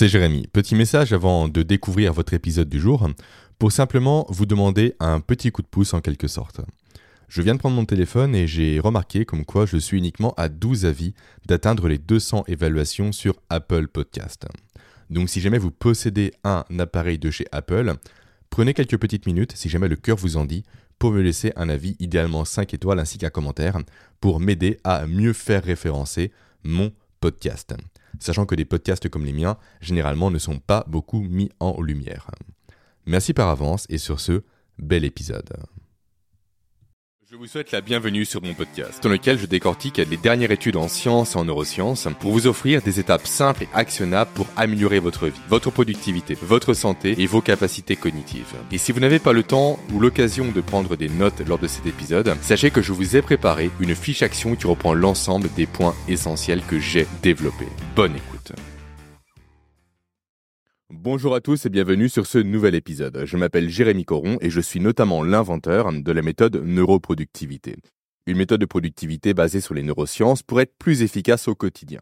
c'est Jérémy. Petit message avant de découvrir votre épisode du jour, pour simplement vous demander un petit coup de pouce en quelque sorte. Je viens de prendre mon téléphone et j'ai remarqué comme quoi je suis uniquement à 12 avis d'atteindre les 200 évaluations sur Apple Podcast. Donc si jamais vous possédez un appareil de chez Apple, prenez quelques petites minutes, si jamais le cœur vous en dit, pour me laisser un avis, idéalement 5 étoiles ainsi qu'un commentaire, pour m'aider à mieux faire référencer mon podcast. Sachant que des podcasts comme les miens, généralement, ne sont pas beaucoup mis en lumière. Merci par avance et sur ce, bel épisode. Je vous souhaite la bienvenue sur mon podcast, dans lequel je décortique les dernières études en sciences et en neurosciences pour vous offrir des étapes simples et actionnables pour améliorer votre vie, votre productivité, votre santé et vos capacités cognitives. Et si vous n'avez pas le temps ou l'occasion de prendre des notes lors de cet épisode, sachez que je vous ai préparé une fiche action qui reprend l'ensemble des points essentiels que j'ai développés. Bonne écoute. Bonjour à tous et bienvenue sur ce nouvel épisode. Je m'appelle Jérémy Coron et je suis notamment l'inventeur de la méthode neuroproductivité. Une méthode de productivité basée sur les neurosciences pour être plus efficace au quotidien.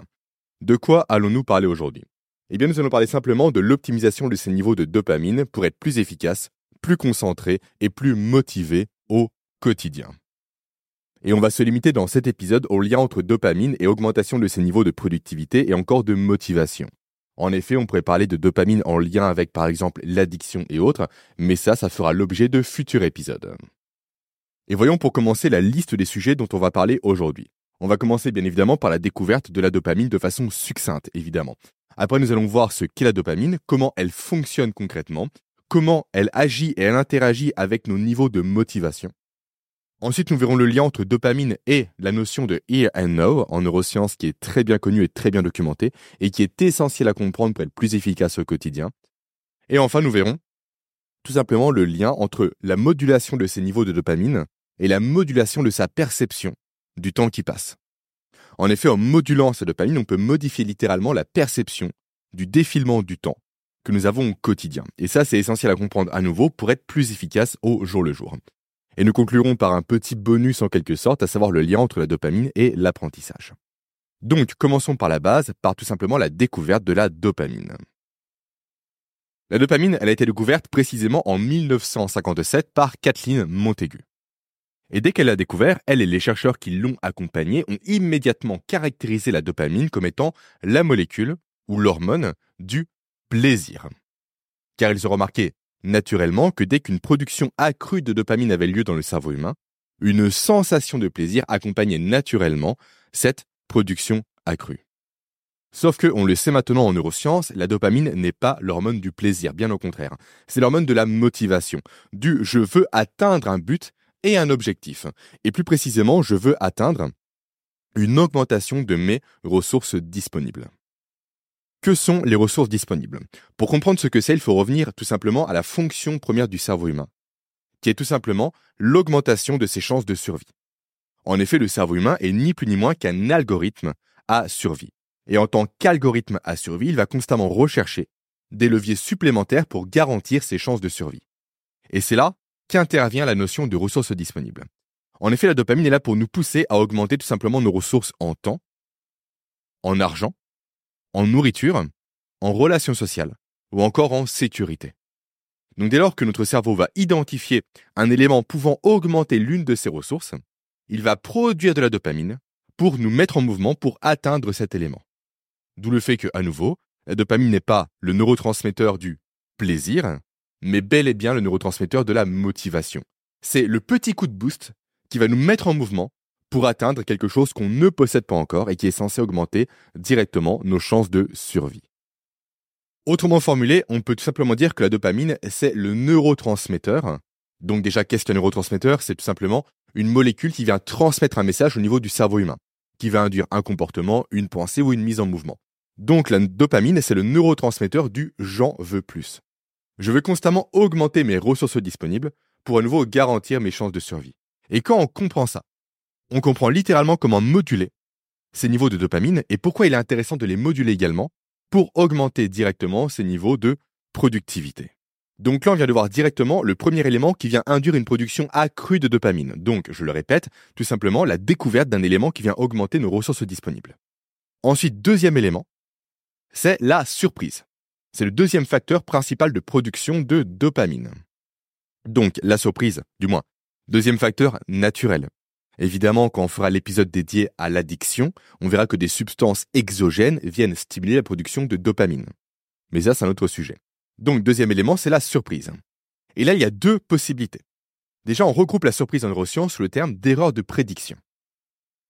De quoi allons-nous parler aujourd'hui? Eh bien nous allons parler simplement de l'optimisation de ces niveaux de dopamine pour être plus efficace, plus concentré et plus motivé au quotidien. Et on va se limiter dans cet épisode au lien entre dopamine et augmentation de ces niveaux de productivité et encore de motivation. En effet, on pourrait parler de dopamine en lien avec par exemple l'addiction et autres, mais ça, ça fera l'objet de futurs épisodes. Et voyons pour commencer la liste des sujets dont on va parler aujourd'hui. On va commencer bien évidemment par la découverte de la dopamine de façon succincte, évidemment. Après, nous allons voir ce qu'est la dopamine, comment elle fonctionne concrètement, comment elle agit et elle interagit avec nos niveaux de motivation. Ensuite, nous verrons le lien entre dopamine et la notion de Here and Now en neurosciences qui est très bien connue et très bien documentée et qui est essentielle à comprendre pour être plus efficace au quotidien. Et enfin, nous verrons tout simplement le lien entre la modulation de ces niveaux de dopamine et la modulation de sa perception du temps qui passe. En effet, en modulant cette dopamine, on peut modifier littéralement la perception du défilement du temps que nous avons au quotidien. Et ça, c'est essentiel à comprendre à nouveau pour être plus efficace au jour le jour. Et nous conclurons par un petit bonus en quelque sorte, à savoir le lien entre la dopamine et l'apprentissage. Donc, commençons par la base, par tout simplement la découverte de la dopamine. La dopamine, elle a été découverte précisément en 1957 par Kathleen Montaigu. Et dès qu'elle l'a découvert, elle et les chercheurs qui l'ont accompagnée ont immédiatement caractérisé la dopamine comme étant la molécule ou l'hormone du plaisir. Car ils ont remarqué naturellement que dès qu'une production accrue de dopamine avait lieu dans le cerveau humain, une sensation de plaisir accompagnait naturellement cette production accrue. Sauf que, on le sait maintenant en neurosciences, la dopamine n'est pas l'hormone du plaisir, bien au contraire. C'est l'hormone de la motivation, du je veux atteindre un but et un objectif. Et plus précisément, je veux atteindre une augmentation de mes ressources disponibles. Que sont les ressources disponibles Pour comprendre ce que c'est, il faut revenir tout simplement à la fonction première du cerveau humain, qui est tout simplement l'augmentation de ses chances de survie. En effet, le cerveau humain est ni plus ni moins qu'un algorithme à survie. Et en tant qu'algorithme à survie, il va constamment rechercher des leviers supplémentaires pour garantir ses chances de survie. Et c'est là qu'intervient la notion de ressources disponibles. En effet, la dopamine est là pour nous pousser à augmenter tout simplement nos ressources en temps, en argent en nourriture, en relations sociales ou encore en sécurité. Donc dès lors que notre cerveau va identifier un élément pouvant augmenter l'une de ces ressources, il va produire de la dopamine pour nous mettre en mouvement pour atteindre cet élément. D'où le fait que, à nouveau, la dopamine n'est pas le neurotransmetteur du plaisir, mais bel et bien le neurotransmetteur de la motivation. C'est le petit coup de boost qui va nous mettre en mouvement pour atteindre quelque chose qu'on ne possède pas encore et qui est censé augmenter directement nos chances de survie. Autrement formulé, on peut tout simplement dire que la dopamine, c'est le neurotransmetteur. Donc déjà, qu'est-ce qu'un neurotransmetteur? C'est tout simplement une molécule qui vient transmettre un message au niveau du cerveau humain, qui va induire un comportement, une pensée ou une mise en mouvement. Donc la dopamine, c'est le neurotransmetteur du j'en veux plus. Je veux constamment augmenter mes ressources disponibles pour à nouveau garantir mes chances de survie. Et quand on comprend ça, on comprend littéralement comment moduler ces niveaux de dopamine et pourquoi il est intéressant de les moduler également pour augmenter directement ces niveaux de productivité. Donc là, on vient de voir directement le premier élément qui vient induire une production accrue de dopamine. Donc, je le répète, tout simplement la découverte d'un élément qui vient augmenter nos ressources disponibles. Ensuite, deuxième élément, c'est la surprise. C'est le deuxième facteur principal de production de dopamine. Donc, la surprise, du moins. Deuxième facteur, naturel. Évidemment, quand on fera l'épisode dédié à l'addiction, on verra que des substances exogènes viennent stimuler la production de dopamine. Mais ça, c'est un autre sujet. Donc, deuxième élément, c'est la surprise. Et là, il y a deux possibilités. Déjà, on regroupe la surprise en neurosciences sous le terme d'erreur de prédiction.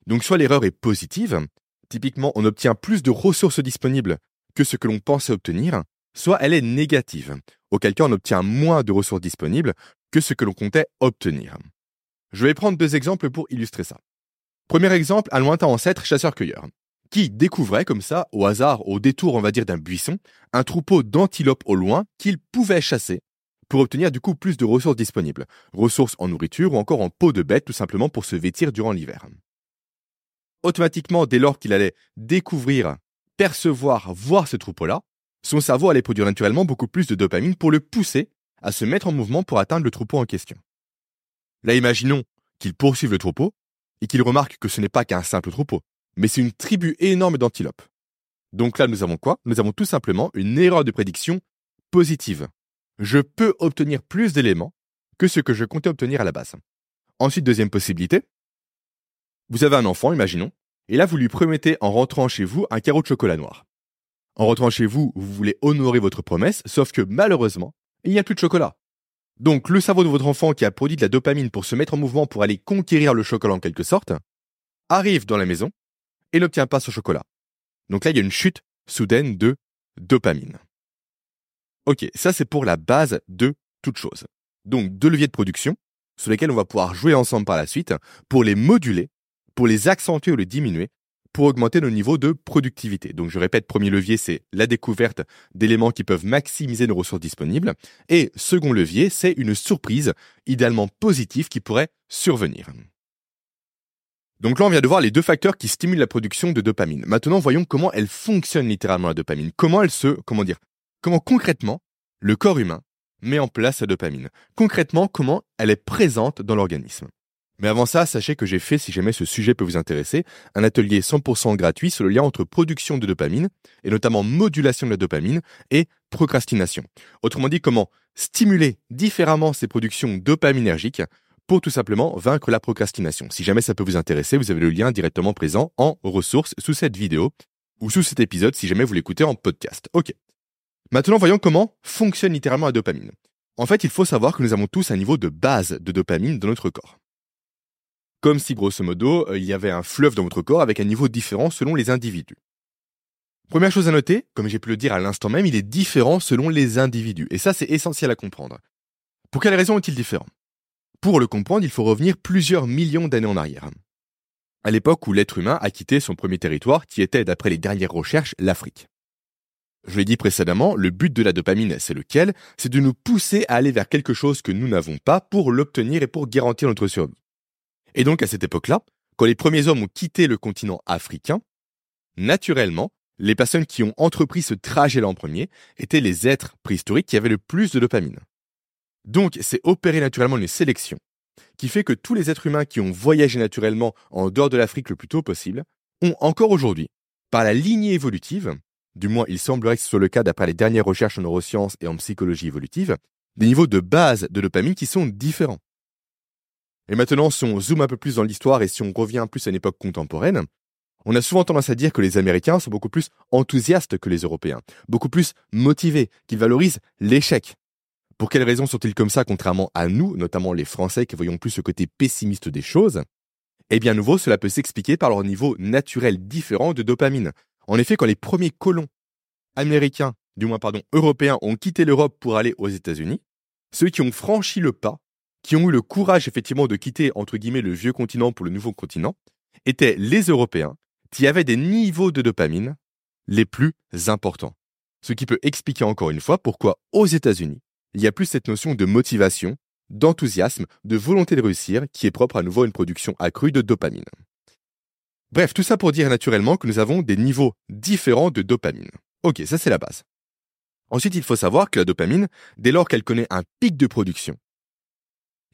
Donc, soit l'erreur est positive, typiquement, on obtient plus de ressources disponibles que ce que l'on pensait obtenir, soit elle est négative, auquel cas on obtient moins de ressources disponibles que ce que l'on comptait obtenir. Je vais prendre deux exemples pour illustrer ça. Premier exemple, un lointain ancêtre chasseur-cueilleur, qui découvrait comme ça, au hasard, au détour, on va dire, d'un buisson, un troupeau d'antilopes au loin qu'il pouvait chasser pour obtenir du coup plus de ressources disponibles, ressources en nourriture ou encore en peau de bête tout simplement pour se vêtir durant l'hiver. Automatiquement, dès lors qu'il allait découvrir, percevoir, voir ce troupeau-là, son cerveau allait produire naturellement beaucoup plus de dopamine pour le pousser à se mettre en mouvement pour atteindre le troupeau en question. Là, imaginons qu'il poursuive le troupeau et qu'il remarque que ce n'est pas qu'un simple troupeau, mais c'est une tribu énorme d'antilopes. Donc là, nous avons quoi? Nous avons tout simplement une erreur de prédiction positive. Je peux obtenir plus d'éléments que ce que je comptais obtenir à la base. Ensuite, deuxième possibilité. Vous avez un enfant, imaginons, et là, vous lui promettez en rentrant chez vous un carreau de chocolat noir. En rentrant chez vous, vous voulez honorer votre promesse, sauf que malheureusement, il n'y a plus de chocolat. Donc le cerveau de votre enfant qui a produit de la dopamine pour se mettre en mouvement pour aller conquérir le chocolat en quelque sorte, arrive dans la maison et n'obtient pas ce chocolat. Donc là, il y a une chute soudaine de dopamine. Ok, ça c'est pour la base de toute chose. Donc deux leviers de production sur lesquels on va pouvoir jouer ensemble par la suite pour les moduler, pour les accentuer ou les diminuer pour augmenter nos niveaux de productivité. Donc je répète, premier levier, c'est la découverte d'éléments qui peuvent maximiser nos ressources disponibles. Et second levier, c'est une surprise, idéalement positive, qui pourrait survenir. Donc là, on vient de voir les deux facteurs qui stimulent la production de dopamine. Maintenant, voyons comment elle fonctionne littéralement la dopamine. Comment elle se, comment dire, comment concrètement le corps humain met en place la dopamine. Concrètement, comment elle est présente dans l'organisme. Mais avant ça, sachez que j'ai fait, si jamais ce sujet peut vous intéresser, un atelier 100% gratuit sur le lien entre production de dopamine, et notamment modulation de la dopamine, et procrastination. Autrement dit, comment stimuler différemment ces productions dopaminergiques pour tout simplement vaincre la procrastination. Si jamais ça peut vous intéresser, vous avez le lien directement présent en ressources sous cette vidéo ou sous cet épisode si jamais vous l'écoutez en podcast. Ok. Maintenant, voyons comment fonctionne littéralement la dopamine. En fait, il faut savoir que nous avons tous un niveau de base de dopamine dans notre corps comme si grosso modo euh, il y avait un fleuve dans votre corps avec un niveau différent selon les individus. Première chose à noter, comme j'ai pu le dire à l'instant même, il est différent selon les individus, et ça c'est essentiel à comprendre. Pour quelles raisons est-il différent? Pour le comprendre, il faut revenir plusieurs millions d'années en arrière. À l'époque où l'être humain a quitté son premier territoire, qui était, d'après les dernières recherches, l'Afrique. Je l'ai dit précédemment, le but de la dopamine, c'est lequel? C'est de nous pousser à aller vers quelque chose que nous n'avons pas pour l'obtenir et pour garantir notre survie. Et donc à cette époque-là, quand les premiers hommes ont quitté le continent africain, naturellement, les personnes qui ont entrepris ce trajet-là en premier étaient les êtres préhistoriques qui avaient le plus de dopamine. Donc c'est opéré naturellement une sélection qui fait que tous les êtres humains qui ont voyagé naturellement en dehors de l'Afrique le plus tôt possible ont encore aujourd'hui, par la lignée évolutive, du moins il semblerait que ce soit le cas d'après les dernières recherches en neurosciences et en psychologie évolutive, des niveaux de base de dopamine qui sont différents. Et maintenant, si on zoome un peu plus dans l'histoire et si on revient plus à une époque contemporaine, on a souvent tendance à dire que les Américains sont beaucoup plus enthousiastes que les Européens, beaucoup plus motivés, qu'ils valorisent l'échec. Pour quelles raisons sont-ils comme ça, contrairement à nous, notamment les Français qui voyons plus ce côté pessimiste des choses? Eh bien, nouveau, cela peut s'expliquer par leur niveau naturel différent de dopamine. En effet, quand les premiers colons américains, du moins pardon, européens, ont quitté l'Europe pour aller aux États-Unis, ceux qui ont franchi le pas qui ont eu le courage effectivement de quitter entre guillemets le vieux continent pour le nouveau continent étaient les Européens qui avaient des niveaux de dopamine les plus importants. Ce qui peut expliquer encore une fois pourquoi aux États-Unis, il y a plus cette notion de motivation, d'enthousiasme, de volonté de réussir qui est propre à nouveau à une production accrue de dopamine. Bref, tout ça pour dire naturellement que nous avons des niveaux différents de dopamine. Ok, ça c'est la base. Ensuite, il faut savoir que la dopamine, dès lors qu'elle connaît un pic de production,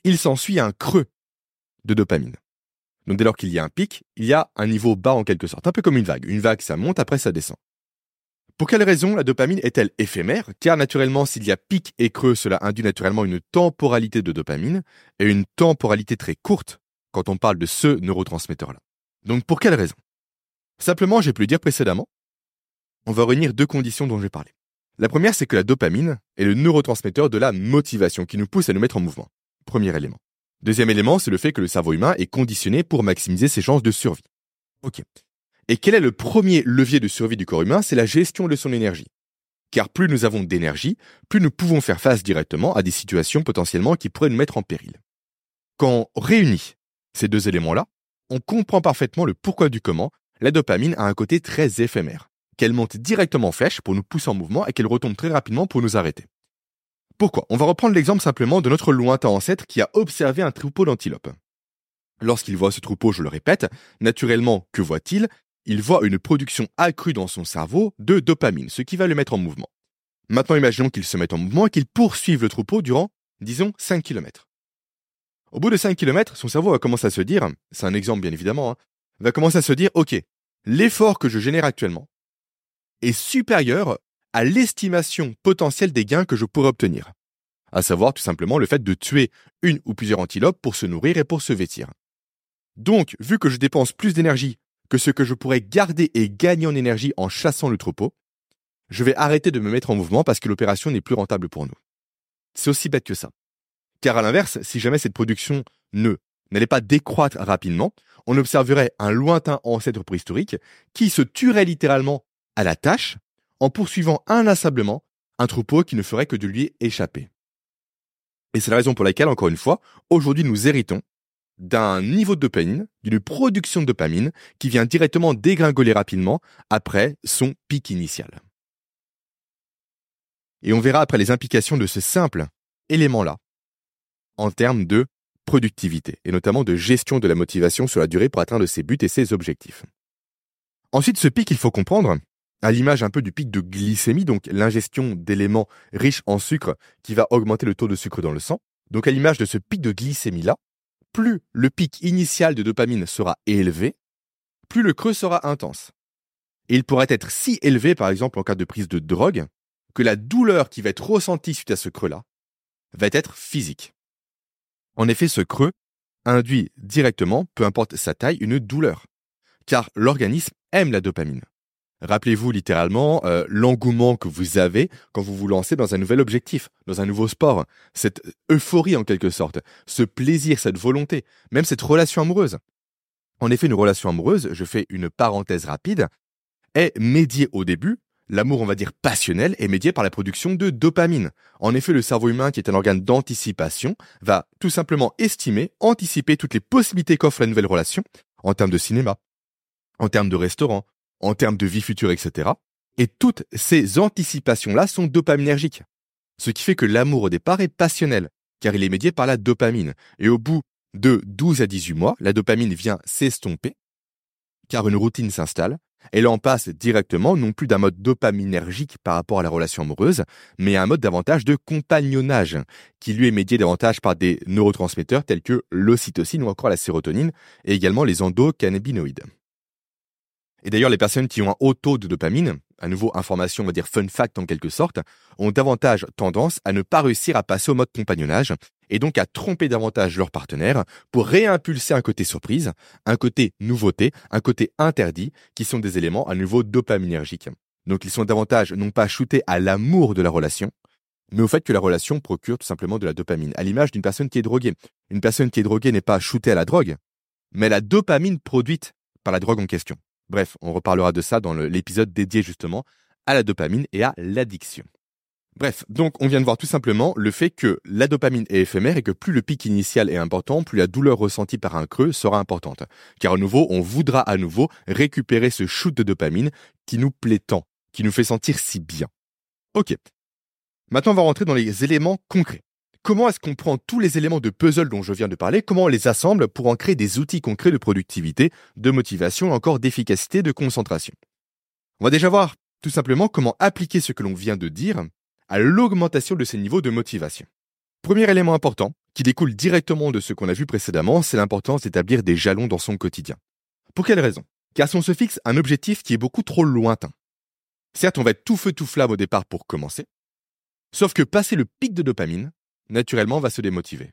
il s'ensuit un creux de dopamine. Donc dès lors qu'il y a un pic, il y a un niveau bas en quelque sorte, un peu comme une vague. Une vague, ça monte, après ça descend. Pour quelle raison la dopamine est-elle éphémère? Car naturellement, s'il y a pic et creux, cela induit naturellement une temporalité de dopamine et une temporalité très courte quand on parle de ce neurotransmetteur-là. Donc pour quelle raison? Simplement, j'ai pu le dire précédemment, on va réunir deux conditions dont je vais parler. La première, c'est que la dopamine est le neurotransmetteur de la motivation qui nous pousse à nous mettre en mouvement. Premier élément. Deuxième élément, c'est le fait que le cerveau humain est conditionné pour maximiser ses chances de survie. Ok. Et quel est le premier levier de survie du corps humain? C'est la gestion de son énergie. Car plus nous avons d'énergie, plus nous pouvons faire face directement à des situations potentiellement qui pourraient nous mettre en péril. Quand on réunit ces deux éléments-là, on comprend parfaitement le pourquoi du comment la dopamine a un côté très éphémère, qu'elle monte directement en flèche pour nous pousser en mouvement et qu'elle retombe très rapidement pour nous arrêter. Pourquoi? On va reprendre l'exemple simplement de notre lointain ancêtre qui a observé un troupeau d'antilopes. Lorsqu'il voit ce troupeau, je le répète, naturellement, que voit-il? Il voit une production accrue dans son cerveau de dopamine, ce qui va le mettre en mouvement. Maintenant, imaginons qu'il se mette en mouvement et qu'il poursuive le troupeau durant, disons, 5 km. Au bout de 5 km, son cerveau va commencer à se dire, c'est un exemple bien évidemment, hein, va commencer à se dire, OK, l'effort que je génère actuellement est supérieur à l'estimation potentielle des gains que je pourrais obtenir. À savoir tout simplement le fait de tuer une ou plusieurs antilopes pour se nourrir et pour se vêtir. Donc, vu que je dépense plus d'énergie que ce que je pourrais garder et gagner en énergie en chassant le troupeau, je vais arrêter de me mettre en mouvement parce que l'opération n'est plus rentable pour nous. C'est aussi bête que ça. Car à l'inverse, si jamais cette production ne n'allait pas décroître rapidement, on observerait un lointain ancêtre préhistorique qui se tuerait littéralement à la tâche en poursuivant inlassablement un troupeau qui ne ferait que de lui échapper. Et c'est la raison pour laquelle, encore une fois, aujourd'hui nous héritons d'un niveau de dopamine, d'une production de dopamine qui vient directement dégringoler rapidement après son pic initial. Et on verra après les implications de ce simple élément-là en termes de productivité et notamment de gestion de la motivation sur la durée pour atteindre ses buts et ses objectifs. Ensuite, ce pic, il faut comprendre, à l'image un peu du pic de glycémie, donc l'ingestion d'éléments riches en sucre qui va augmenter le taux de sucre dans le sang. Donc à l'image de ce pic de glycémie-là, plus le pic initial de dopamine sera élevé, plus le creux sera intense. Et il pourrait être si élevé, par exemple en cas de prise de drogue, que la douleur qui va être ressentie suite à ce creux-là va être physique. En effet, ce creux induit directement, peu importe sa taille, une douleur, car l'organisme aime la dopamine. Rappelez-vous littéralement euh, l'engouement que vous avez quand vous vous lancez dans un nouvel objectif, dans un nouveau sport, cette euphorie en quelque sorte, ce plaisir, cette volonté, même cette relation amoureuse. En effet, une relation amoureuse, je fais une parenthèse rapide, est médiée au début, l'amour on va dire passionnel, est médié par la production de dopamine. En effet, le cerveau humain, qui est un organe d'anticipation, va tout simplement estimer, anticiper toutes les possibilités qu'offre la nouvelle relation, en termes de cinéma, en termes de restaurant, en termes de vie future, etc. Et toutes ces anticipations-là sont dopaminergiques. Ce qui fait que l'amour au départ est passionnel, car il est médié par la dopamine. Et au bout de 12 à 18 mois, la dopamine vient s'estomper, car une routine s'installe, et là on passe directement non plus d'un mode dopaminergique par rapport à la relation amoureuse, mais à un mode davantage de compagnonnage, qui lui est médié davantage par des neurotransmetteurs tels que l'ocytocine ou encore la sérotonine, et également les endocannabinoïdes. Et d'ailleurs, les personnes qui ont un haut taux de dopamine, à nouveau information, on va dire fun fact en quelque sorte, ont davantage tendance à ne pas réussir à passer au mode compagnonnage et donc à tromper davantage leur partenaire pour réimpulser un côté surprise, un côté nouveauté, un côté interdit, qui sont des éléments à nouveau dopaminergiques. Donc ils sont davantage non pas shootés à l'amour de la relation, mais au fait que la relation procure tout simplement de la dopamine, à l'image d'une personne qui est droguée. Une personne qui est droguée n'est pas shootée à la drogue, mais la dopamine produite par la drogue en question. Bref, on reparlera de ça dans l'épisode dédié justement à la dopamine et à l'addiction. Bref, donc on vient de voir tout simplement le fait que la dopamine est éphémère et que plus le pic initial est important, plus la douleur ressentie par un creux sera importante. Car à nouveau, on voudra à nouveau récupérer ce shoot de dopamine qui nous plaît tant, qui nous fait sentir si bien. Ok. Maintenant, on va rentrer dans les éléments concrets comment est-ce qu'on prend tous les éléments de puzzle dont je viens de parler, comment on les assemble pour en créer des outils concrets de productivité, de motivation, encore d'efficacité, de concentration? On va déjà voir tout simplement comment appliquer ce que l'on vient de dire à l'augmentation de ces niveaux de motivation. Premier élément important, qui découle directement de ce qu'on a vu précédemment, c'est l'importance d'établir des jalons dans son quotidien. Pour quelle raison? Car si on se fixe un objectif qui est beaucoup trop lointain, Certes, on va être tout feu tout flamme au départ pour commencer, sauf que passer le pic de dopamine, naturellement, va se démotiver.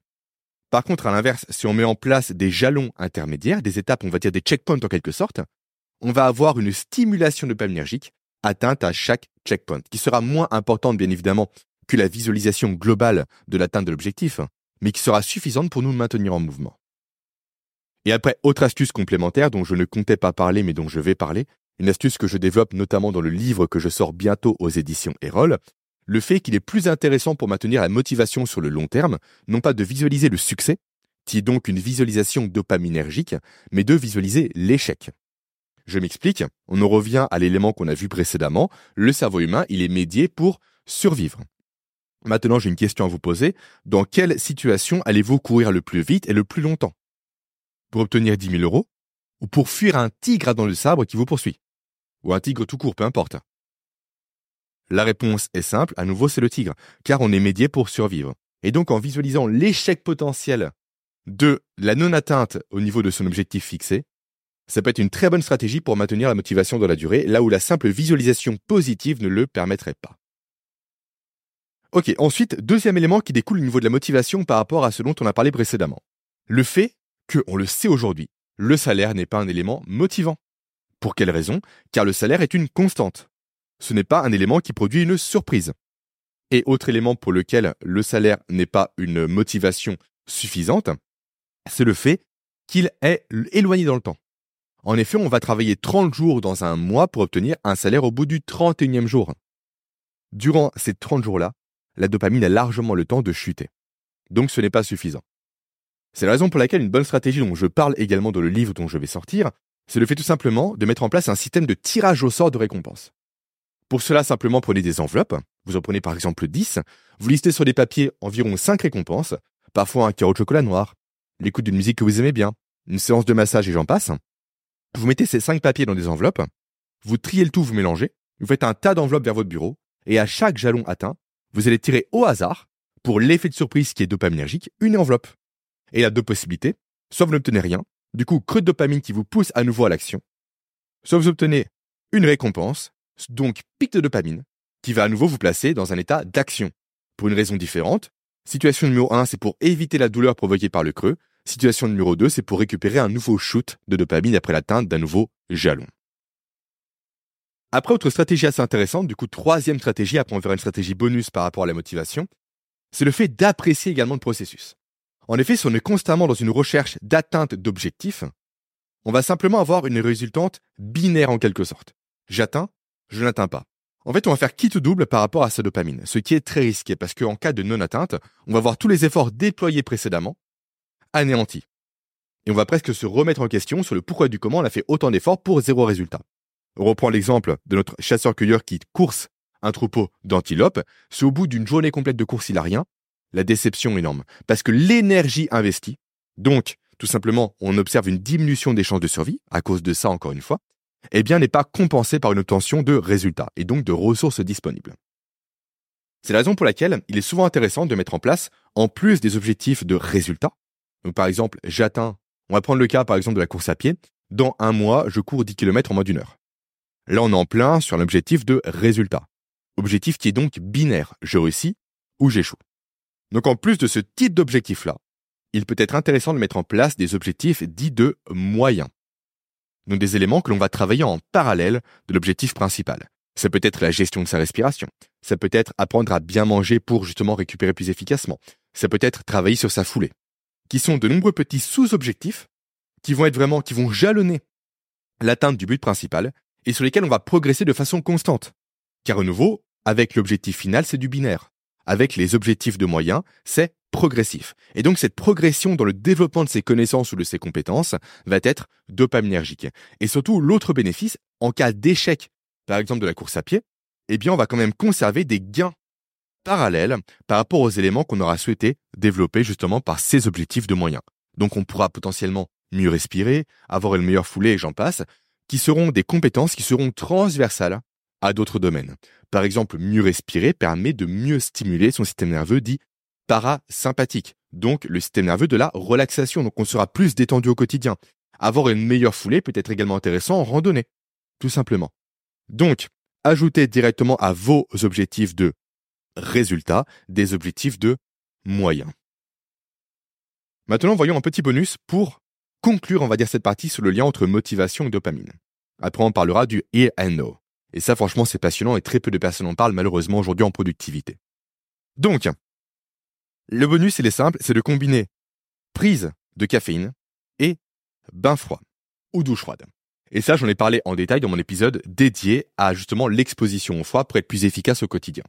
Par contre, à l'inverse, si on met en place des jalons intermédiaires, des étapes, on va dire des checkpoints en quelque sorte, on va avoir une stimulation dopaminergique atteinte à chaque checkpoint, qui sera moins importante bien évidemment que la visualisation globale de l'atteinte de l'objectif, mais qui sera suffisante pour nous maintenir en mouvement. Et après, autre astuce complémentaire dont je ne comptais pas parler mais dont je vais parler, une astuce que je développe notamment dans le livre que je sors bientôt aux éditions Erol, le fait qu'il est plus intéressant pour maintenir la motivation sur le long terme, non pas de visualiser le succès, qui est donc une visualisation dopaminergique, mais de visualiser l'échec. Je m'explique, on en revient à l'élément qu'on a vu précédemment, le cerveau humain, il est médié pour survivre. Maintenant, j'ai une question à vous poser. Dans quelle situation allez-vous courir le plus vite et le plus longtemps? Pour obtenir 10 000 euros Ou pour fuir un tigre dans le sabre qui vous poursuit? Ou un tigre tout court, peu importe. La réponse est simple, à nouveau c'est le tigre, car on est médié pour survivre. Et donc en visualisant l'échec potentiel de la non-atteinte au niveau de son objectif fixé, ça peut être une très bonne stratégie pour maintenir la motivation dans la durée, là où la simple visualisation positive ne le permettrait pas. Ok, ensuite, deuxième élément qui découle au niveau de la motivation par rapport à ce dont on a parlé précédemment. Le fait que, on le sait aujourd'hui, le salaire n'est pas un élément motivant. Pour quelle raison? Car le salaire est une constante ce n'est pas un élément qui produit une surprise. Et autre élément pour lequel le salaire n'est pas une motivation suffisante, c'est le fait qu'il est éloigné dans le temps. En effet, on va travailler 30 jours dans un mois pour obtenir un salaire au bout du 31e jour. Durant ces 30 jours-là, la dopamine a largement le temps de chuter. Donc ce n'est pas suffisant. C'est la raison pour laquelle une bonne stratégie dont je parle également dans le livre dont je vais sortir, c'est le fait tout simplement de mettre en place un système de tirage au sort de récompenses. Pour cela, simplement prenez des enveloppes. Vous en prenez par exemple 10. Vous listez sur des papiers environ 5 récompenses. Parfois un carreau de chocolat noir, l'écoute d'une musique que vous aimez bien, une séance de massage et j'en passe. Vous mettez ces 5 papiers dans des enveloppes. Vous triez le tout, vous mélangez. Vous faites un tas d'enveloppes vers votre bureau. Et à chaque jalon atteint, vous allez tirer au hasard, pour l'effet de surprise qui est dopaminergique, une enveloppe. Et il y a deux possibilités. Soit vous n'obtenez rien, du coup, creux de dopamine qui vous pousse à nouveau à l'action. Soit vous obtenez une récompense donc pic de dopamine, qui va à nouveau vous placer dans un état d'action. Pour une raison différente, situation numéro 1, c'est pour éviter la douleur provoquée par le creux. Situation numéro 2, c'est pour récupérer un nouveau shoot de dopamine après l'atteinte d'un nouveau jalon. Après, autre stratégie assez intéressante, du coup, troisième stratégie, après on verra une stratégie bonus par rapport à la motivation, c'est le fait d'apprécier également le processus. En effet, si on est constamment dans une recherche d'atteinte d'objectifs, on va simplement avoir une résultante binaire en quelque sorte. J'atteins, je n'atteins pas. En fait, on va faire quitte double par rapport à sa dopamine, ce qui est très risqué parce qu'en cas de non-atteinte, on va voir tous les efforts déployés précédemment anéantis. Et on va presque se remettre en question sur le pourquoi du comment on a fait autant d'efforts pour zéro résultat. On reprend l'exemple de notre chasseur-cueilleur qui course un troupeau d'antilopes. Si au bout d'une journée complète de course il n'a rien, la déception est énorme. Parce que l'énergie investie, donc tout simplement on observe une diminution des chances de survie, à cause de ça encore une fois, eh bien, n'est pas compensé par une obtention de résultats et donc de ressources disponibles. C'est la raison pour laquelle il est souvent intéressant de mettre en place, en plus des objectifs de résultats, par exemple, j'atteins, on va prendre le cas par exemple de la course à pied, dans un mois, je cours 10 km en moins d'une heure. Là, on est en plein sur l'objectif de résultat. Objectif qui est donc binaire, je réussis ou j'échoue. Donc en plus de ce type d'objectif-là, il peut être intéressant de mettre en place des objectifs dits de moyens donc des éléments que l'on va travailler en parallèle de l'objectif principal. Ça peut être la gestion de sa respiration. Ça peut être apprendre à bien manger pour justement récupérer plus efficacement. Ça peut être travailler sur sa foulée. Qui sont de nombreux petits sous-objectifs qui vont être vraiment, qui vont jalonner l'atteinte du but principal et sur lesquels on va progresser de façon constante. Car à nouveau, avec l'objectif final, c'est du binaire. Avec les objectifs de moyens, c'est progressif. Et donc cette progression dans le développement de ses connaissances ou de ses compétences va être dopaminergique. Et surtout, l'autre bénéfice, en cas d'échec, par exemple de la course à pied, eh bien on va quand même conserver des gains parallèles par rapport aux éléments qu'on aura souhaité développer justement par ces objectifs de moyens. Donc on pourra potentiellement mieux respirer, avoir une meilleure foulée et j'en passe, qui seront des compétences qui seront transversales à d'autres domaines. Par exemple, mieux respirer permet de mieux stimuler son système nerveux dit parasympathique, donc le système nerveux de la relaxation. Donc on sera plus détendu au quotidien. Avoir une meilleure foulée peut être également intéressant en randonnée, tout simplement. Donc, ajouter directement à vos objectifs de résultats des objectifs de moyens. Maintenant, voyons un petit bonus pour conclure, on va dire, cette partie sur le lien entre motivation et dopamine. Après, on parlera du Here and Now. Et ça, franchement, c'est passionnant et très peu de personnes en parlent malheureusement aujourd'hui en productivité. Donc, le bonus, il est simple, c'est de combiner prise de caféine et bain froid ou douche froide. Et ça, j'en ai parlé en détail dans mon épisode dédié à justement l'exposition au froid pour être plus efficace au quotidien.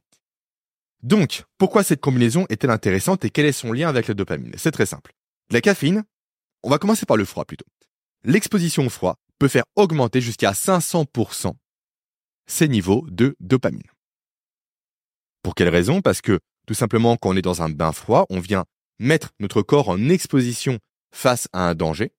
Donc, pourquoi cette combinaison est-elle intéressante et quel est son lien avec la dopamine? C'est très simple. La caféine, on va commencer par le froid plutôt. L'exposition au froid peut faire augmenter jusqu'à 500% ses niveaux de dopamine. Pour quelle raison? Parce que tout simplement quand on est dans un bain froid, on vient mettre notre corps en exposition face à un danger,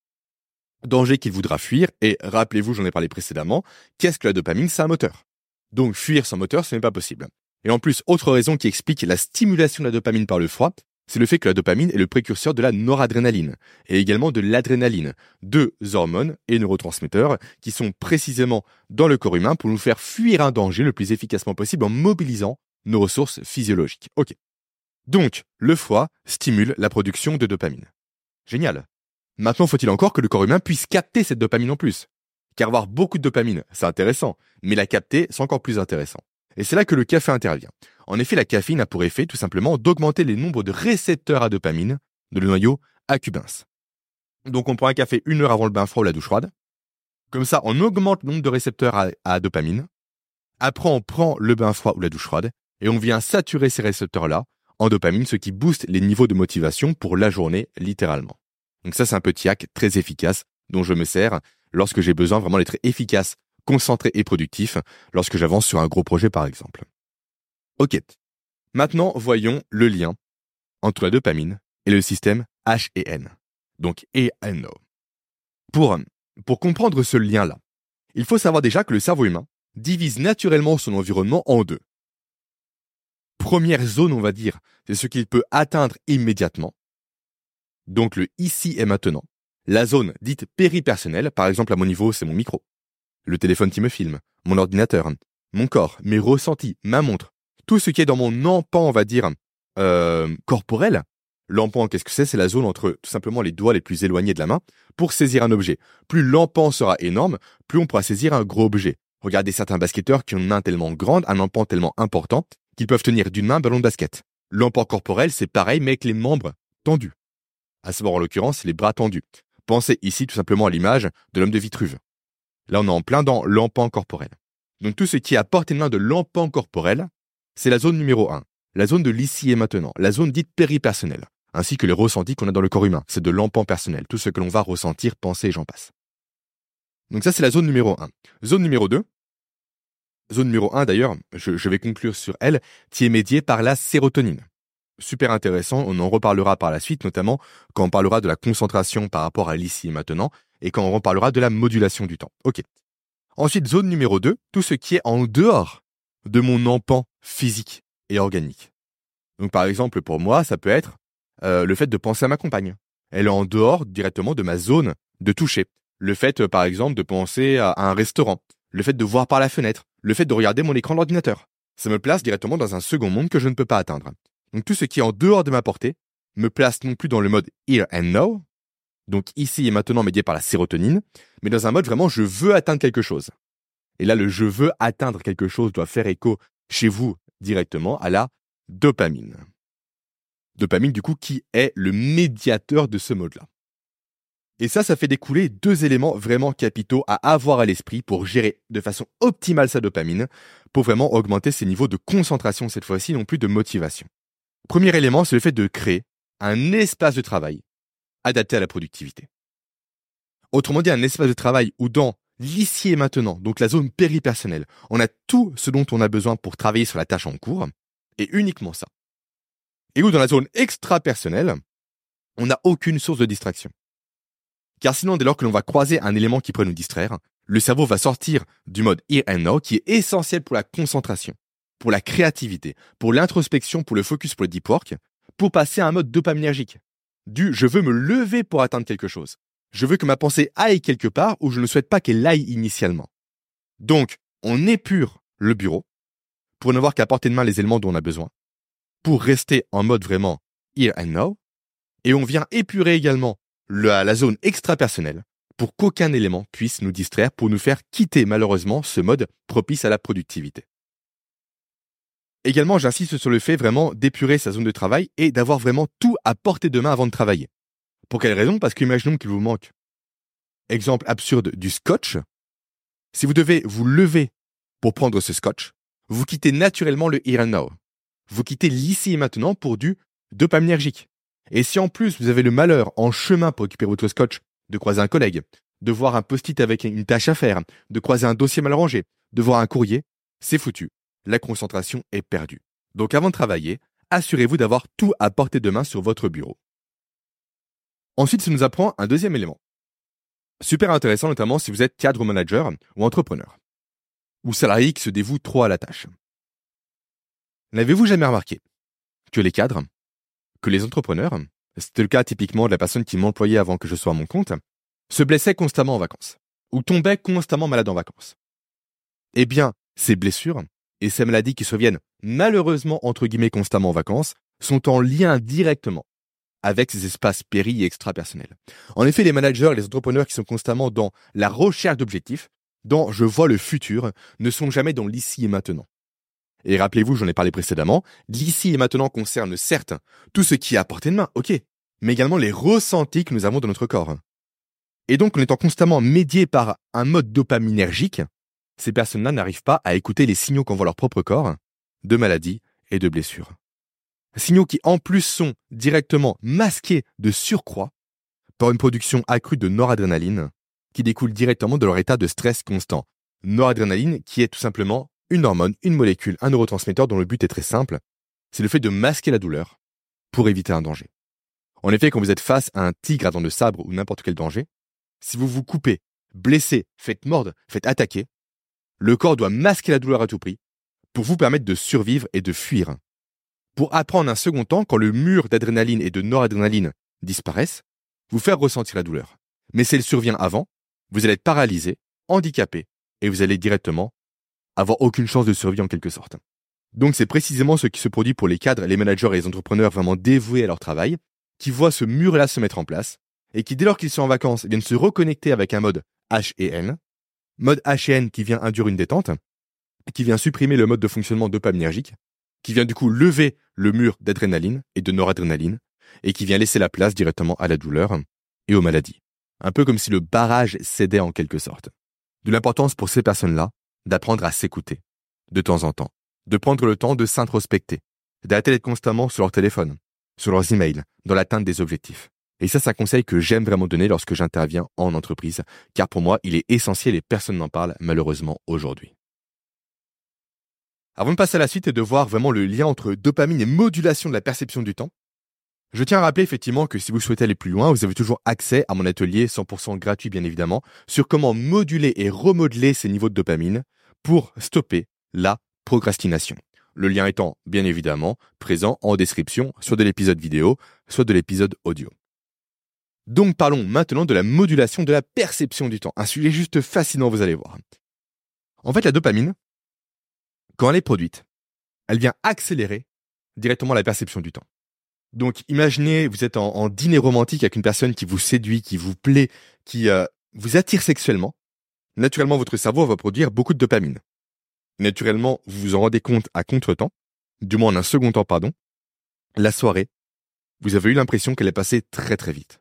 danger qu'il voudra fuir, et rappelez-vous, j'en ai parlé précédemment, qu'est-ce que la dopamine? C'est un moteur. Donc fuir sans moteur, ce n'est pas possible. Et en plus, autre raison qui explique la stimulation de la dopamine par le froid, c'est le fait que la dopamine est le précurseur de la noradrénaline et également de l'adrénaline, deux hormones et neurotransmetteurs qui sont précisément dans le corps humain pour nous faire fuir un danger le plus efficacement possible en mobilisant nos ressources physiologiques. Ok. Donc, le foie stimule la production de dopamine. Génial. Maintenant, faut-il encore que le corps humain puisse capter cette dopamine en plus? Car avoir beaucoup de dopamine, c'est intéressant, mais la capter, c'est encore plus intéressant. Et c'est là que le café intervient. En effet, la caféine a pour effet tout simplement d'augmenter les nombres de récepteurs à dopamine de le noyau accumbens. Donc on prend un café une heure avant le bain froid ou la douche froide. Comme ça, on augmente le nombre de récepteurs à, à dopamine. Après, on prend le bain froid ou la douche froide et on vient saturer ces récepteurs-là en dopamine, ce qui booste les niveaux de motivation pour la journée, littéralement. Donc ça, c'est un petit hack très efficace dont je me sers lorsque j'ai besoin vraiment d'être efficace, concentré et productif lorsque j'avance sur un gros projet, par exemple. Ok. Maintenant, voyons le lien entre la dopamine et le système H et. Donc, E N O. Pour, pour comprendre ce lien-là, il faut savoir déjà que le cerveau humain divise naturellement son environnement en deux première zone, on va dire, c'est ce qu'il peut atteindre immédiatement. Donc le ici et maintenant. La zone dite péripersonnelle, par exemple à mon niveau, c'est mon micro. Le téléphone qui me filme, mon ordinateur, mon corps, mes ressentis, ma montre. Tout ce qui est dans mon empan, on va dire, euh, corporel. L'empan, qu'est-ce que c'est? C'est la zone entre tout simplement les doigts les plus éloignés de la main pour saisir un objet. Plus l'empan sera énorme, plus on pourra saisir un gros objet. Regardez certains basketteurs qui ont une main tellement grande, un empan tellement important, qu'ils peuvent tenir d'une main un ballon de basket. L'emport corporel, c'est pareil, mais avec les membres tendus. À savoir, en l'occurrence, les bras tendus. Pensez ici tout simplement à l'image de l'homme de Vitruve. Là, on est en plein dans l'empant corporel. Donc tout ce qui est à portée main de l'empant corporel, c'est la zone numéro 1, la zone de l'ici et maintenant, la zone dite péripersonnelle, ainsi que les ressentis qu'on a dans le corps humain. C'est de l'empant personnel, tout ce que l'on va ressentir, penser et j'en passe. Donc ça, c'est la zone numéro 1. Zone numéro 2, Zone numéro 1 d'ailleurs, je, vais conclure sur elle, qui est médiée par la sérotonine. Super intéressant, on en reparlera par la suite, notamment quand on parlera de la concentration par rapport à l'ici et maintenant, et quand on reparlera de la modulation du temps. Ensuite, zone numéro 2, tout ce qui est en dehors de mon empan physique et organique. Donc par exemple, pour moi, ça peut être euh, le fait de penser à ma compagne. Elle est en dehors directement de ma zone de toucher. Le fait, euh, par exemple, de penser à un restaurant. Le fait de voir par la fenêtre le fait de regarder mon écran d'ordinateur. Ça me place directement dans un second monde que je ne peux pas atteindre. Donc tout ce qui est en dehors de ma portée me place non plus dans le mode here and now, donc ici et maintenant médié par la sérotonine, mais dans un mode vraiment je veux atteindre quelque chose. Et là, le je veux atteindre quelque chose doit faire écho chez vous directement à la dopamine. Dopamine, du coup, qui est le médiateur de ce mode-là. Et ça, ça fait découler deux éléments vraiment capitaux à avoir à l'esprit pour gérer de façon optimale sa dopamine, pour vraiment augmenter ses niveaux de concentration cette fois-ci, non plus de motivation. Premier élément, c'est le fait de créer un espace de travail adapté à la productivité. Autrement dit, un espace de travail où dans l'ici et maintenant, donc la zone péripersonnelle, on a tout ce dont on a besoin pour travailler sur la tâche en cours, et uniquement ça. Et où dans la zone extra-personnelle, on n'a aucune source de distraction. Car sinon, dès lors que l'on va croiser un élément qui pourrait nous distraire, le cerveau va sortir du mode here and now qui est essentiel pour la concentration, pour la créativité, pour l'introspection, pour le focus, pour le deep work, pour passer à un mode dopaminergique. Du je veux me lever pour atteindre quelque chose. Je veux que ma pensée aille quelque part où je ne souhaite pas qu'elle aille initialement. Donc, on épure le bureau, pour n'avoir qu'à porter de main les éléments dont on a besoin, pour rester en mode vraiment here and now, et on vient épurer également la zone extra-personnelle pour qu'aucun élément puisse nous distraire, pour nous faire quitter malheureusement ce mode propice à la productivité. Également, j'insiste sur le fait vraiment d'épurer sa zone de travail et d'avoir vraiment tout à portée de main avant de travailler. Pour quelle raison? Parce qu'imaginons qu'il vous manque, exemple absurde, du scotch. Si vous devez vous lever pour prendre ce scotch, vous quittez naturellement le here and now. Vous quittez l'ici et maintenant pour du dopaminergique. Et si en plus vous avez le malheur en chemin pour récupérer votre scotch de croiser un collègue, de voir un post-it avec une tâche à faire, de croiser un dossier mal rangé, de voir un courrier, c'est foutu. La concentration est perdue. Donc avant de travailler, assurez-vous d'avoir tout à portée de main sur votre bureau. Ensuite, ça nous apprend un deuxième élément. Super intéressant notamment si vous êtes cadre manager ou entrepreneur, ou salarié qui se dévoue trop à la tâche. N'avez-vous jamais remarqué? Que les cadres, que les entrepreneurs, c'était le cas typiquement de la personne qui m'employait avant que je sois à mon compte, se blessaient constamment en vacances, ou tombaient constamment malades en vacances. Eh bien, ces blessures et ces maladies qui surviennent malheureusement entre guillemets constamment en vacances sont en lien directement avec ces espaces péri et extra-personnels. En effet, les managers et les entrepreneurs qui sont constamment dans la recherche d'objectifs, dans je vois le futur, ne sont jamais dans l'ici et maintenant. Et rappelez-vous, j'en ai parlé précédemment, l'ici et maintenant concerne certes tout ce qui est à portée de main, ok, mais également les ressentis que nous avons dans notre corps. Et donc, en étant constamment médiés par un mode dopaminergique, ces personnes-là n'arrivent pas à écouter les signaux qu'envoie leur propre corps de maladies et de blessures. Signaux qui en plus sont directement masqués de surcroît par une production accrue de noradrénaline qui découle directement de leur état de stress constant. Noradrénaline qui est tout simplement une hormone, une molécule, un neurotransmetteur dont le but est très simple, c'est le fait de masquer la douleur pour éviter un danger. En effet, quand vous êtes face à un tigre à dents de sabre ou n'importe quel danger, si vous vous coupez, blessez, faites mordre, faites attaquer, le corps doit masquer la douleur à tout prix pour vous permettre de survivre et de fuir. Pour apprendre un second temps, quand le mur d'adrénaline et de noradrénaline disparaissent, vous faire ressentir la douleur. Mais si elle survient avant, vous allez être paralysé, handicapé, et vous allez directement avoir aucune chance de survie en quelque sorte. Donc c'est précisément ce qui se produit pour les cadres, les managers et les entrepreneurs vraiment dévoués à leur travail, qui voient ce mur-là se mettre en place, et qui dès lors qu'ils sont en vacances viennent se reconnecter avec un mode H et N, mode H et N qui vient induire une détente, qui vient supprimer le mode de fonctionnement dopaminergique, qui vient du coup lever le mur d'adrénaline et de noradrénaline, et qui vient laisser la place directement à la douleur et aux maladies. Un peu comme si le barrage cédait en quelque sorte. De l'importance pour ces personnes-là d'apprendre à s'écouter, de temps en temps, de prendre le temps de s'introspecter, d'arrêter d'être constamment sur leur téléphone, sur leurs emails, dans l'atteinte des objectifs. Et ça, c'est un conseil que j'aime vraiment donner lorsque j'interviens en entreprise, car pour moi, il est essentiel et personne n'en parle malheureusement aujourd'hui. Avant de passer à la suite et de voir vraiment le lien entre dopamine et modulation de la perception du temps, je tiens à rappeler effectivement que si vous souhaitez aller plus loin, vous avez toujours accès à mon atelier 100% gratuit bien évidemment sur comment moduler et remodeler ces niveaux de dopamine pour stopper la procrastination. Le lien étant bien évidemment présent en description soit de l'épisode vidéo, soit de l'épisode audio. Donc parlons maintenant de la modulation de la perception du temps. Un sujet juste fascinant, vous allez voir. En fait, la dopamine, quand elle est produite, elle vient accélérer directement la perception du temps. Donc imaginez, vous êtes en, dîner romantique avec une personne qui vous séduit, qui vous plaît, qui euh, vous attire sexuellement. Naturellement, votre cerveau va produire beaucoup de dopamine. Naturellement, vous vous en rendez compte à contre-temps, du moins en un second temps, pardon. La soirée, vous avez eu l'impression qu'elle est passée très très vite.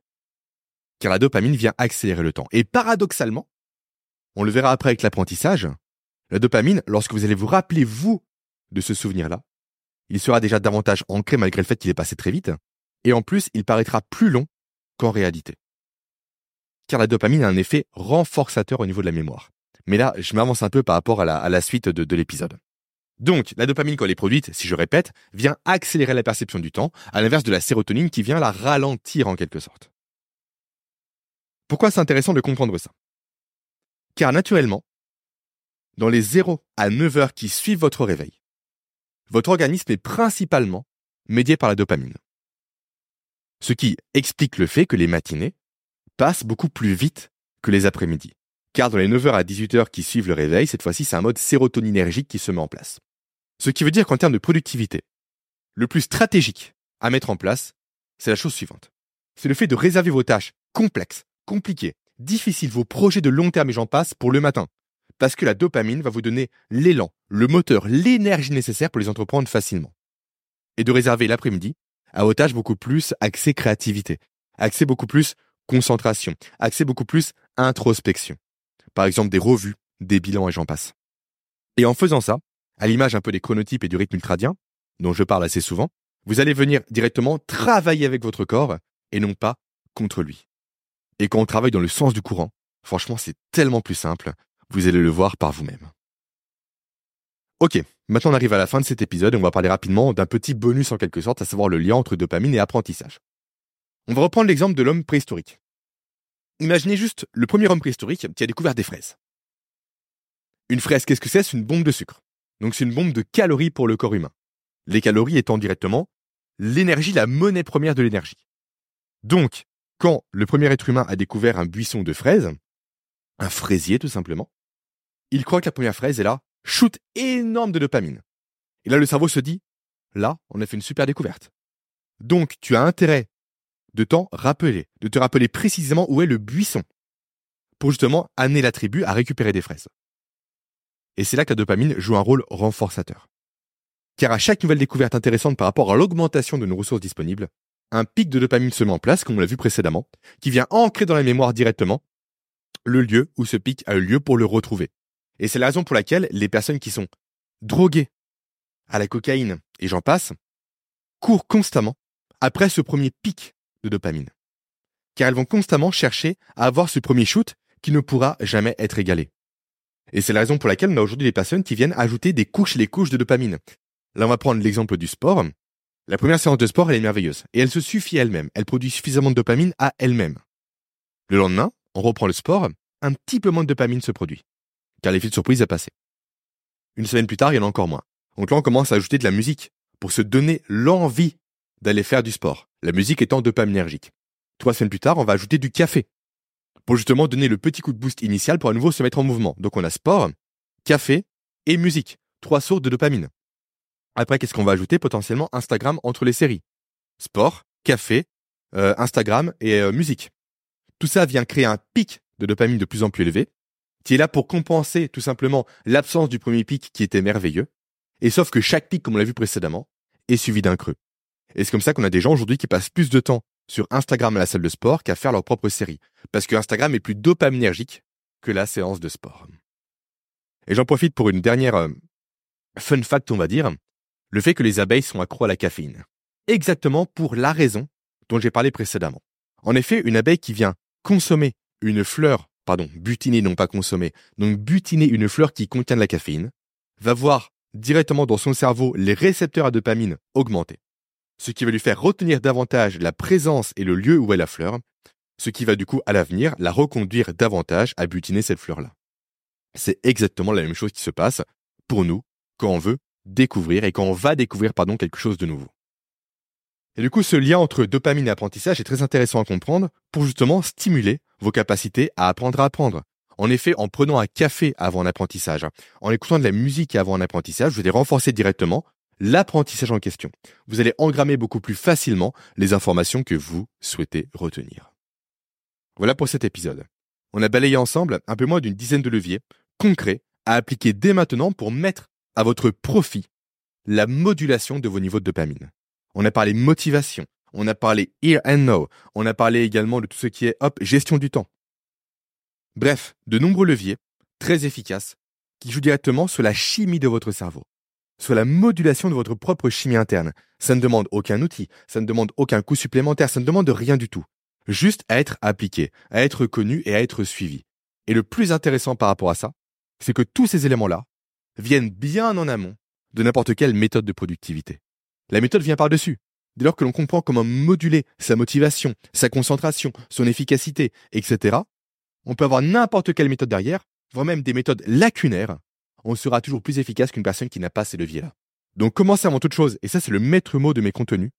Car la dopamine vient accélérer le temps. Et paradoxalement, on le verra après avec l'apprentissage, la dopamine, lorsque vous allez vous rappeler, vous, de ce souvenir-là, il sera déjà davantage ancré malgré le fait qu'il est passé très vite, et en plus, il paraîtra plus long qu'en réalité. Car la dopamine a un effet renforçateur au niveau de la mémoire. Mais là, je m'avance un peu par rapport à la, suite de, de l'épisode. Donc, la dopamine, quand elle est produite, si je répète, vient accélérer la perception du temps, à l'inverse de la sérotonine qui vient la ralentir en quelque sorte. Pourquoi c'est intéressant de comprendre ça? Car naturellement, dans les 0 à 9 heures qui suivent votre réveil, votre organisme est principalement médié par la dopamine. Ce qui explique le fait que les matinées passent beaucoup plus vite que les après-midi. Car dans les 9h à 18h qui suivent le réveil, cette fois-ci, c'est un mode sérotoninergique qui se met en place. Ce qui veut dire qu'en termes de productivité, le plus stratégique à mettre en place, c'est la chose suivante. C'est le fait de réserver vos tâches complexes, compliquées, difficiles, vos projets de long terme et j'en passe pour le matin. Parce que la dopamine va vous donner l'élan, le moteur, l'énergie nécessaire pour les entreprendre facilement. Et de réserver l'après-midi à vos tâches beaucoup plus axées créativité, axées beaucoup plus concentration, axées beaucoup plus introspection. Par exemple des revues, des bilans et j'en passe. Et en faisant ça, à l'image un peu des chronotypes et du rythme ultradien, dont je parle assez souvent, vous allez venir directement travailler avec votre corps et non pas contre lui. Et quand on travaille dans le sens du courant, franchement, c'est tellement plus simple. Vous allez le voir par vous-même. Ok, maintenant on arrive à la fin de cet épisode et on va parler rapidement d'un petit bonus en quelque sorte, à savoir le lien entre dopamine et apprentissage. On va reprendre l'exemple de l'homme préhistorique. Imaginez juste le premier homme préhistorique qui a découvert des fraises. Une fraise, qu'est-ce que c'est? C'est une bombe de sucre. Donc c'est une bombe de calories pour le corps humain. Les calories étant directement l'énergie, la monnaie première de l'énergie. Donc, quand le premier être humain a découvert un buisson de fraises, un fraisier tout simplement, il croit que la première fraise est là, shoot énorme de dopamine. Et là, le cerveau se dit, là, on a fait une super découverte. Donc, tu as intérêt de t'en rappeler, de te rappeler précisément où est le buisson, pour justement amener la tribu à récupérer des fraises. Et c'est là que la dopamine joue un rôle renforçateur. Car à chaque nouvelle découverte intéressante par rapport à l'augmentation de nos ressources disponibles, un pic de dopamine se met en place, comme on l'a vu précédemment, qui vient ancrer dans la mémoire directement le lieu où ce pic a eu lieu pour le retrouver. Et c'est la raison pour laquelle les personnes qui sont droguées à la cocaïne, et j'en passe, courent constamment après ce premier pic de dopamine. Car elles vont constamment chercher à avoir ce premier shoot qui ne pourra jamais être égalé. Et c'est la raison pour laquelle on a aujourd'hui des personnes qui viennent ajouter des couches et des couches de dopamine. Là, on va prendre l'exemple du sport. La première séance de sport, elle est merveilleuse. Et elle se suffit elle-même. Elle produit suffisamment de dopamine à elle-même. Le lendemain, on reprend le sport, un petit peu moins de dopamine se produit. Car l'effet de surprise est passé. Une semaine plus tard, il y en a encore moins. Donc là, on commence à ajouter de la musique pour se donner l'envie d'aller faire du sport. La musique étant dopaminergique. Trois semaines plus tard, on va ajouter du café pour justement donner le petit coup de boost initial pour à nouveau se mettre en mouvement. Donc on a sport, café et musique. Trois sources de dopamine. Après, qu'est-ce qu'on va ajouter potentiellement? Instagram entre les séries. Sport, café, euh, Instagram et euh, musique. Tout ça vient créer un pic de dopamine de plus en plus élevé, qui est là pour compenser tout simplement l'absence du premier pic qui était merveilleux. Et sauf que chaque pic, comme on l'a vu précédemment, est suivi d'un creux. Et c'est comme ça qu'on a des gens aujourd'hui qui passent plus de temps sur Instagram à la salle de sport qu'à faire leur propre série. Parce que Instagram est plus dopaminergique que la séance de sport. Et j'en profite pour une dernière euh, fun fact, on va dire, le fait que les abeilles sont accros à la caféine. Exactement pour la raison dont j'ai parlé précédemment. En effet, une abeille qui vient consommer une fleur, pardon, butiner, non pas consommer, donc butiner une fleur qui contient de la caféine, va voir directement dans son cerveau les récepteurs à dopamine augmenter ce qui va lui faire retenir davantage la présence et le lieu où est la fleur, ce qui va du coup à l'avenir la reconduire davantage à butiner cette fleur-là. C'est exactement la même chose qui se passe pour nous quand on veut découvrir et quand on va découvrir pardon quelque chose de nouveau. Et du coup, ce lien entre dopamine et apprentissage est très intéressant à comprendre pour justement stimuler vos capacités à apprendre à apprendre. En effet, en prenant un café avant un apprentissage, en écoutant de la musique avant un apprentissage, vous allez renforcer directement l'apprentissage en question. Vous allez engrammer beaucoup plus facilement les informations que vous souhaitez retenir. Voilà pour cet épisode. On a balayé ensemble un peu moins d'une dizaine de leviers concrets à appliquer dès maintenant pour mettre à votre profit la modulation de vos niveaux de dopamine. On a parlé motivation, on a parlé here and now, on a parlé également de tout ce qui est gestion du temps. Bref, de nombreux leviers très efficaces qui jouent directement sur la chimie de votre cerveau soit la modulation de votre propre chimie interne. Ça ne demande aucun outil, ça ne demande aucun coût supplémentaire, ça ne demande rien du tout. Juste à être appliqué, à être connu et à être suivi. Et le plus intéressant par rapport à ça, c'est que tous ces éléments-là viennent bien en amont de n'importe quelle méthode de productivité. La méthode vient par-dessus. Dès lors que l'on comprend comment moduler sa motivation, sa concentration, son efficacité, etc., on peut avoir n'importe quelle méthode derrière, voire même des méthodes lacunaires on sera toujours plus efficace qu'une personne qui n'a pas ces leviers-là. Donc commencez avant toute chose, et ça c'est le maître mot de mes contenus,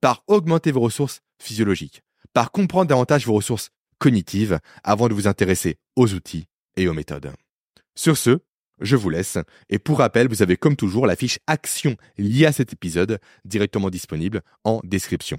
par augmenter vos ressources physiologiques, par comprendre davantage vos ressources cognitives avant de vous intéresser aux outils et aux méthodes. Sur ce, je vous laisse. Et pour rappel, vous avez comme toujours la fiche action liée à cet épisode directement disponible en description.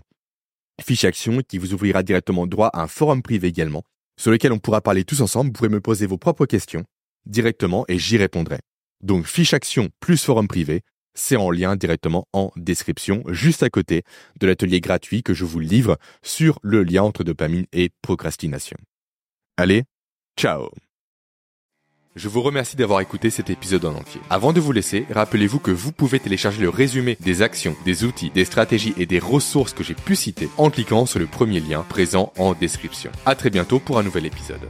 Fiche action qui vous ouvrira directement droit à un forum privé également, sur lequel on pourra parler tous ensemble. Vous pourrez me poser vos propres questions directement et j'y répondrai. Donc fiche action plus forum privé, c'est en lien directement en description, juste à côté de l'atelier gratuit que je vous livre sur le lien entre dopamine et procrastination. Allez, ciao je vous remercie d'avoir écouté cet épisode en entier. Avant de vous laisser, rappelez-vous que vous pouvez télécharger le résumé des actions, des outils, des stratégies et des ressources que j'ai pu citer en cliquant sur le premier lien présent en description. À très bientôt pour un nouvel épisode.